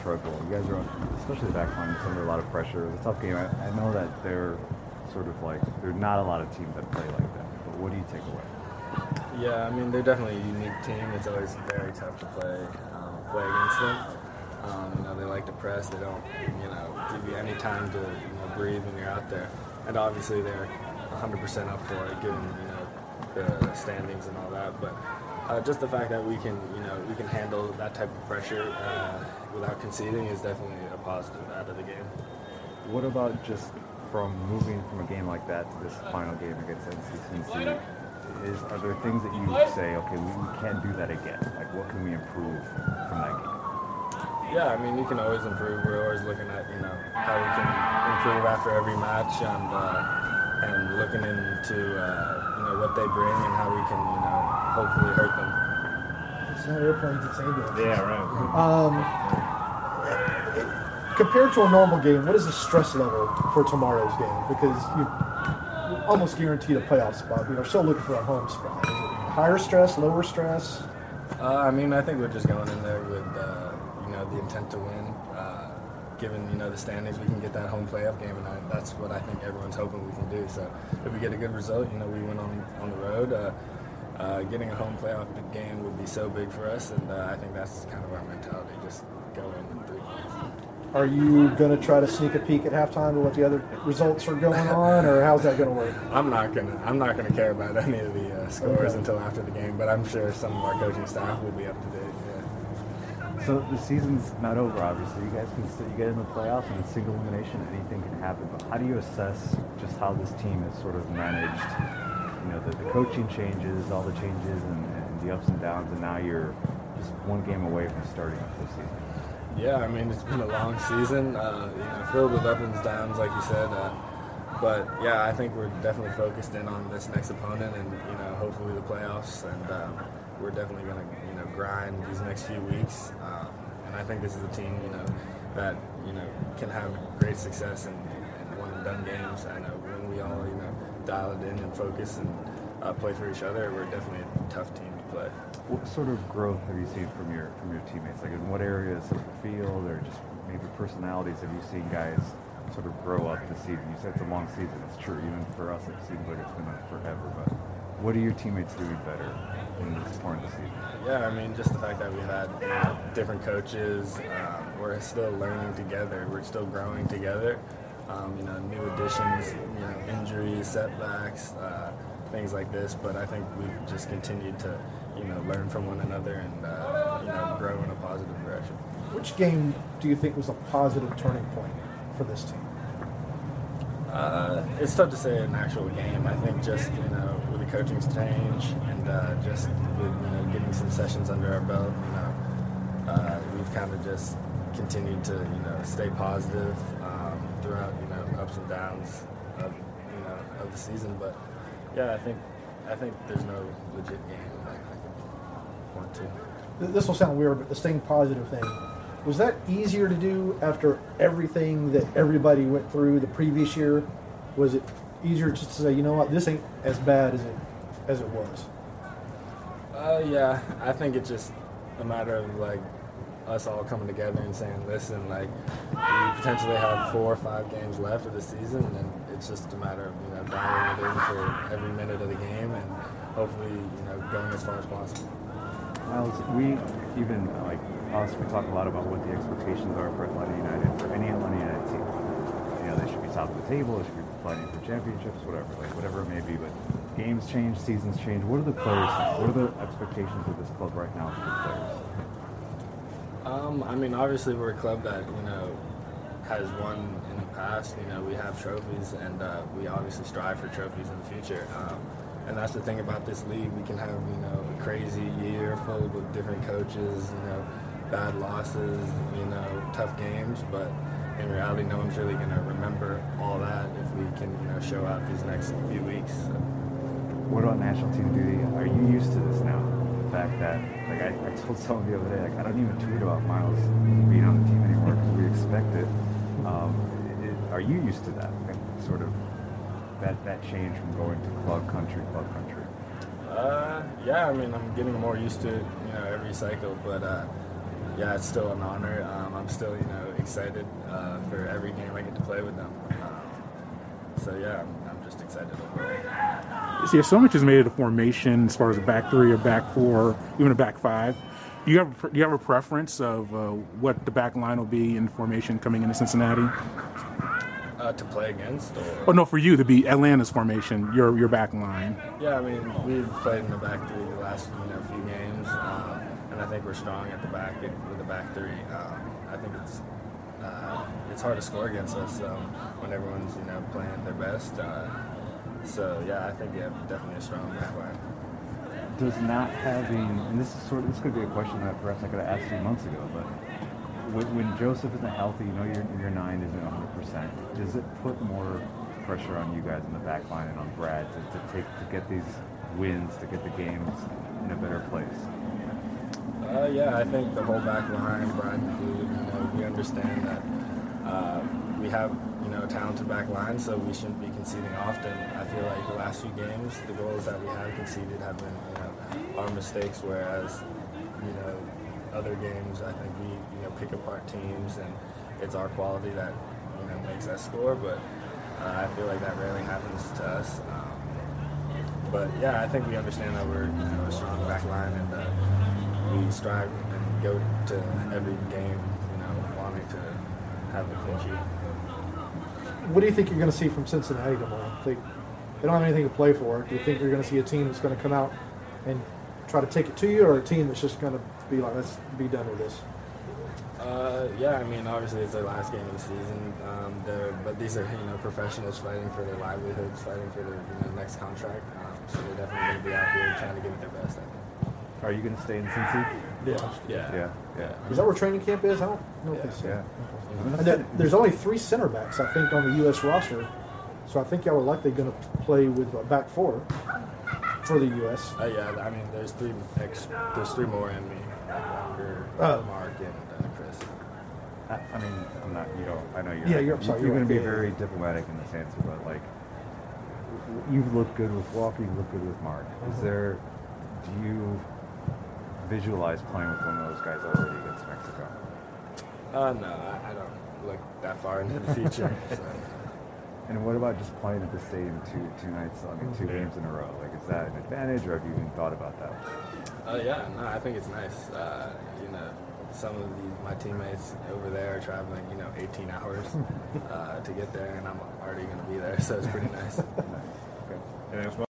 against. You guys are, on, especially the back line, it's under a lot of pressure. It's a tough game. I, I know that they're sort of like, there are not a lot of teams that play like that. But what do you take away? Yeah, I mean they're definitely a unique team. It's always very tough to play um, play against them. Um, you know they like to press. They don't you know give you any time to you know breathe when you're out there. And obviously they're 100% up for it, given you know the standings and all that. But uh, just the fact that we can you know we can handle that type of pressure uh, without conceding is definitely a positive out of the game. What about just from moving from a game like that to this final game against NC? Is are there things that you say, okay, we, we can't do that again? Like, what can we improve from that game? Yeah, I mean, you can always improve. We're always looking at, you know, how we can improve after every match and uh, and looking into, uh, you know, what they bring and how we can, you know, hopefully hurt them. It's not airplanes, it's ambulances. Yeah, right. Um, compared to a normal game, what is the stress level for tomorrow's game? Because you you're almost guaranteed a playoff spot. We are still looking for a home spot. Is it higher stress, lower stress? Uh, I mean, I think we're just going in there with, uh, you know, the intent to win. Uh, given, you know, the standings, we can get that home playoff game, and I, that's what I think everyone's hoping we can do. So if we get a good result, you know, we win on, on the road. Uh, getting a home playoff game would be so big for us, and uh, I think that's kind of our mentality. Just go in with three points. Are you going to try to sneak a peek at halftime to what the other results are going on, or how's that going to work? I'm not gonna. I'm not gonna care about any of the uh, scores Okay. until after the game, but I'm sure some of our coaching staff will be up to date. Yeah. So the season's not over, obviously. You guys can still you get in the playoffs and it's single elimination. Anything can happen. But how do you assess just how this team is sort of managed? You know, the, the coaching changes, all the changes, and, and the ups and downs, and now you're just one game away from starting up this season. Yeah, I mean it's been a long season, uh, you know, filled with ups and downs, like you said. Uh, but yeah, I think we're definitely focused in on this next opponent, and you know, hopefully the playoffs. And um, we're definitely going to, you know, grind these next few weeks. Um, and I think this is a team, you know, that you know can have great success in, in one and done games. I know when we all, you know, dial it in and focus and uh, play for each other, we're definitely a tough team to play. What sort of growth have you seen from your from your teammates? Like in what areas of the field, or just maybe personalities have you seen guys sort of grow up this season? You said it's a long season. It's true. Even for us, it seems like it's been forever. But what are your teammates doing better in this part of the season? Yeah, I mean, just the fact that we've had you know, different coaches, um, we're still learning together. We're still growing together. Um, you know, new additions, you know, injuries, setbacks, uh, things like this. But I think we've just continued to, you know, learn from one another and uh, you know, grow in a positive direction. Which game do you think was a positive turning point for this team? Uh, it's tough to say an actual game. I think just you know with the coaching change and uh, just with you know getting some sessions under our belt, you know, uh, we've kind of just continued to you know stay positive um, throughout you know ups and downs of you know of the season. But yeah, I think I think there's no legit game that I point to. This will sound weird, but the staying positive thing was that easier to do after everything that everybody went through the previous year? Was it easier just to say, you know what, this ain't as bad as it as it was? Uh, yeah, I think it's just a matter of like us all coming together and saying, listen, like we potentially have four or five games left of the season, and it's just a matter of you know dialing it in for every minute of the game, and hopefully you know going as far as possible. Miles, we even like us, we talk a lot about what the expectations are for Atlanta United, for any Atlanta United team. You know, they should be top of the table, they should be fighting for championships, whatever, like whatever it may be. But games change, seasons change. What are the players? What are the expectations of this club right now for the players? Um, I mean, obviously we're a club that you know has won in the past. You know, we have trophies, and uh, we obviously strive for trophies in the future. Um, and that's the thing about this league. We can have you know a crazy year full of different coaches. You know, bad losses. You know, tough games, but in reality, no one's really going to remember all that if we can you know show out these next few weeks. So. What about national team duty? Are you used to this now? Fact that, like, I, I told someone the other day, like, I don't even tweet about Miles being on the team anymore because we expect it. Um, it. Are you used to that? Sort of that that change from going to club country, club country. Uh, yeah, I mean, I'm getting more used to it, you know, every cycle. But uh, yeah, it's still an honor. Um, I'm still, you know, excited uh, for every game I get to play with them. Um, so yeah, I'm just excited overall. See, so much is made of the formation as far as a back three, a back four, even a back five. Do you have do you have a preference of uh, what the back line will be in formation coming into Cincinnati? Uh, to play against, or Oh no, for you to be Atlanta's formation, your your back line. yeah, I mean we've played in the back three the last you know few games, um, and I think we're strong at the back with the back three. Um, I think it's uh, it's hard to score against us um, when everyone's you know playing their best. Uh, so yeah, I think yeah, definitely a strong back line. Does not having, and this is sort of, this could be a question that perhaps I could have asked you months ago, but when, when Josef isn't healthy, you know your, your nine isn't 100%, does it put more pressure on you guys in the back line and on Brad to, to take, to get these wins, to get the games in a better place? Uh, yeah, I think the whole back line, Brian you know, we understand that uh, we have, you know, a talented back line, so we shouldn't be conceding often. I feel like the last few games, the goals that we have conceded have been, you know, our mistakes, whereas, you know, other games, I think we, you know, pick apart teams, and it's our quality that, you know, makes us score, but uh, I feel like that rarely happens to us. Um, but yeah, I think we understand that we're, you know, a strong back line, and uh, we strive and go to every game, you know, wanting to have the clean. What do you think you're going to see from Cincinnati tomorrow? They, they don't have anything to play for. Do you think you're going to see a team that's going to come out and try to take it to you, or a team that's just going to be like, let's be done with this? Uh, yeah, I mean, obviously it's their last game of the season. Um, but these are you know professionals fighting for their livelihoods, fighting for their you know, next contract. Um, so they're definitely going to be out here trying to give it their best. I think. Are you going to stay in Cincy? Yeah. Yeah. Yeah, Is that where training camp is? I don't know if they yeah. And then there's only three center backs, I think, on the U.S. roster. So I think y'all are likely going to play with a back four for the U.S. Uh, yeah, I mean, there's three ex- there's three more in me. Walker, Oh. Mark, and uh, Chris. I, I mean, I'm not. You don't. I know you're. Yeah, you're- I'm sorry, You're you're going to be. Yeah, very yeah. diplomatic in this answer, but like, you've looked good with Walker. You look good with Mark. Is Mhm. there? Do you visualize playing with one of those guys already against Mexico? Uh, no, I, I don't look that far into the future. so. And what about just playing at the stadium two two nights? I mean, two games in a row. Like, is that an advantage, or have you even thought about that? Uh, yeah, no, I think it's nice. Uh, you know, some of the, my teammates over there are traveling, you know, 18 hours uh, to get there, and I'm already going to be there, so it's pretty nice. Okay. And as well.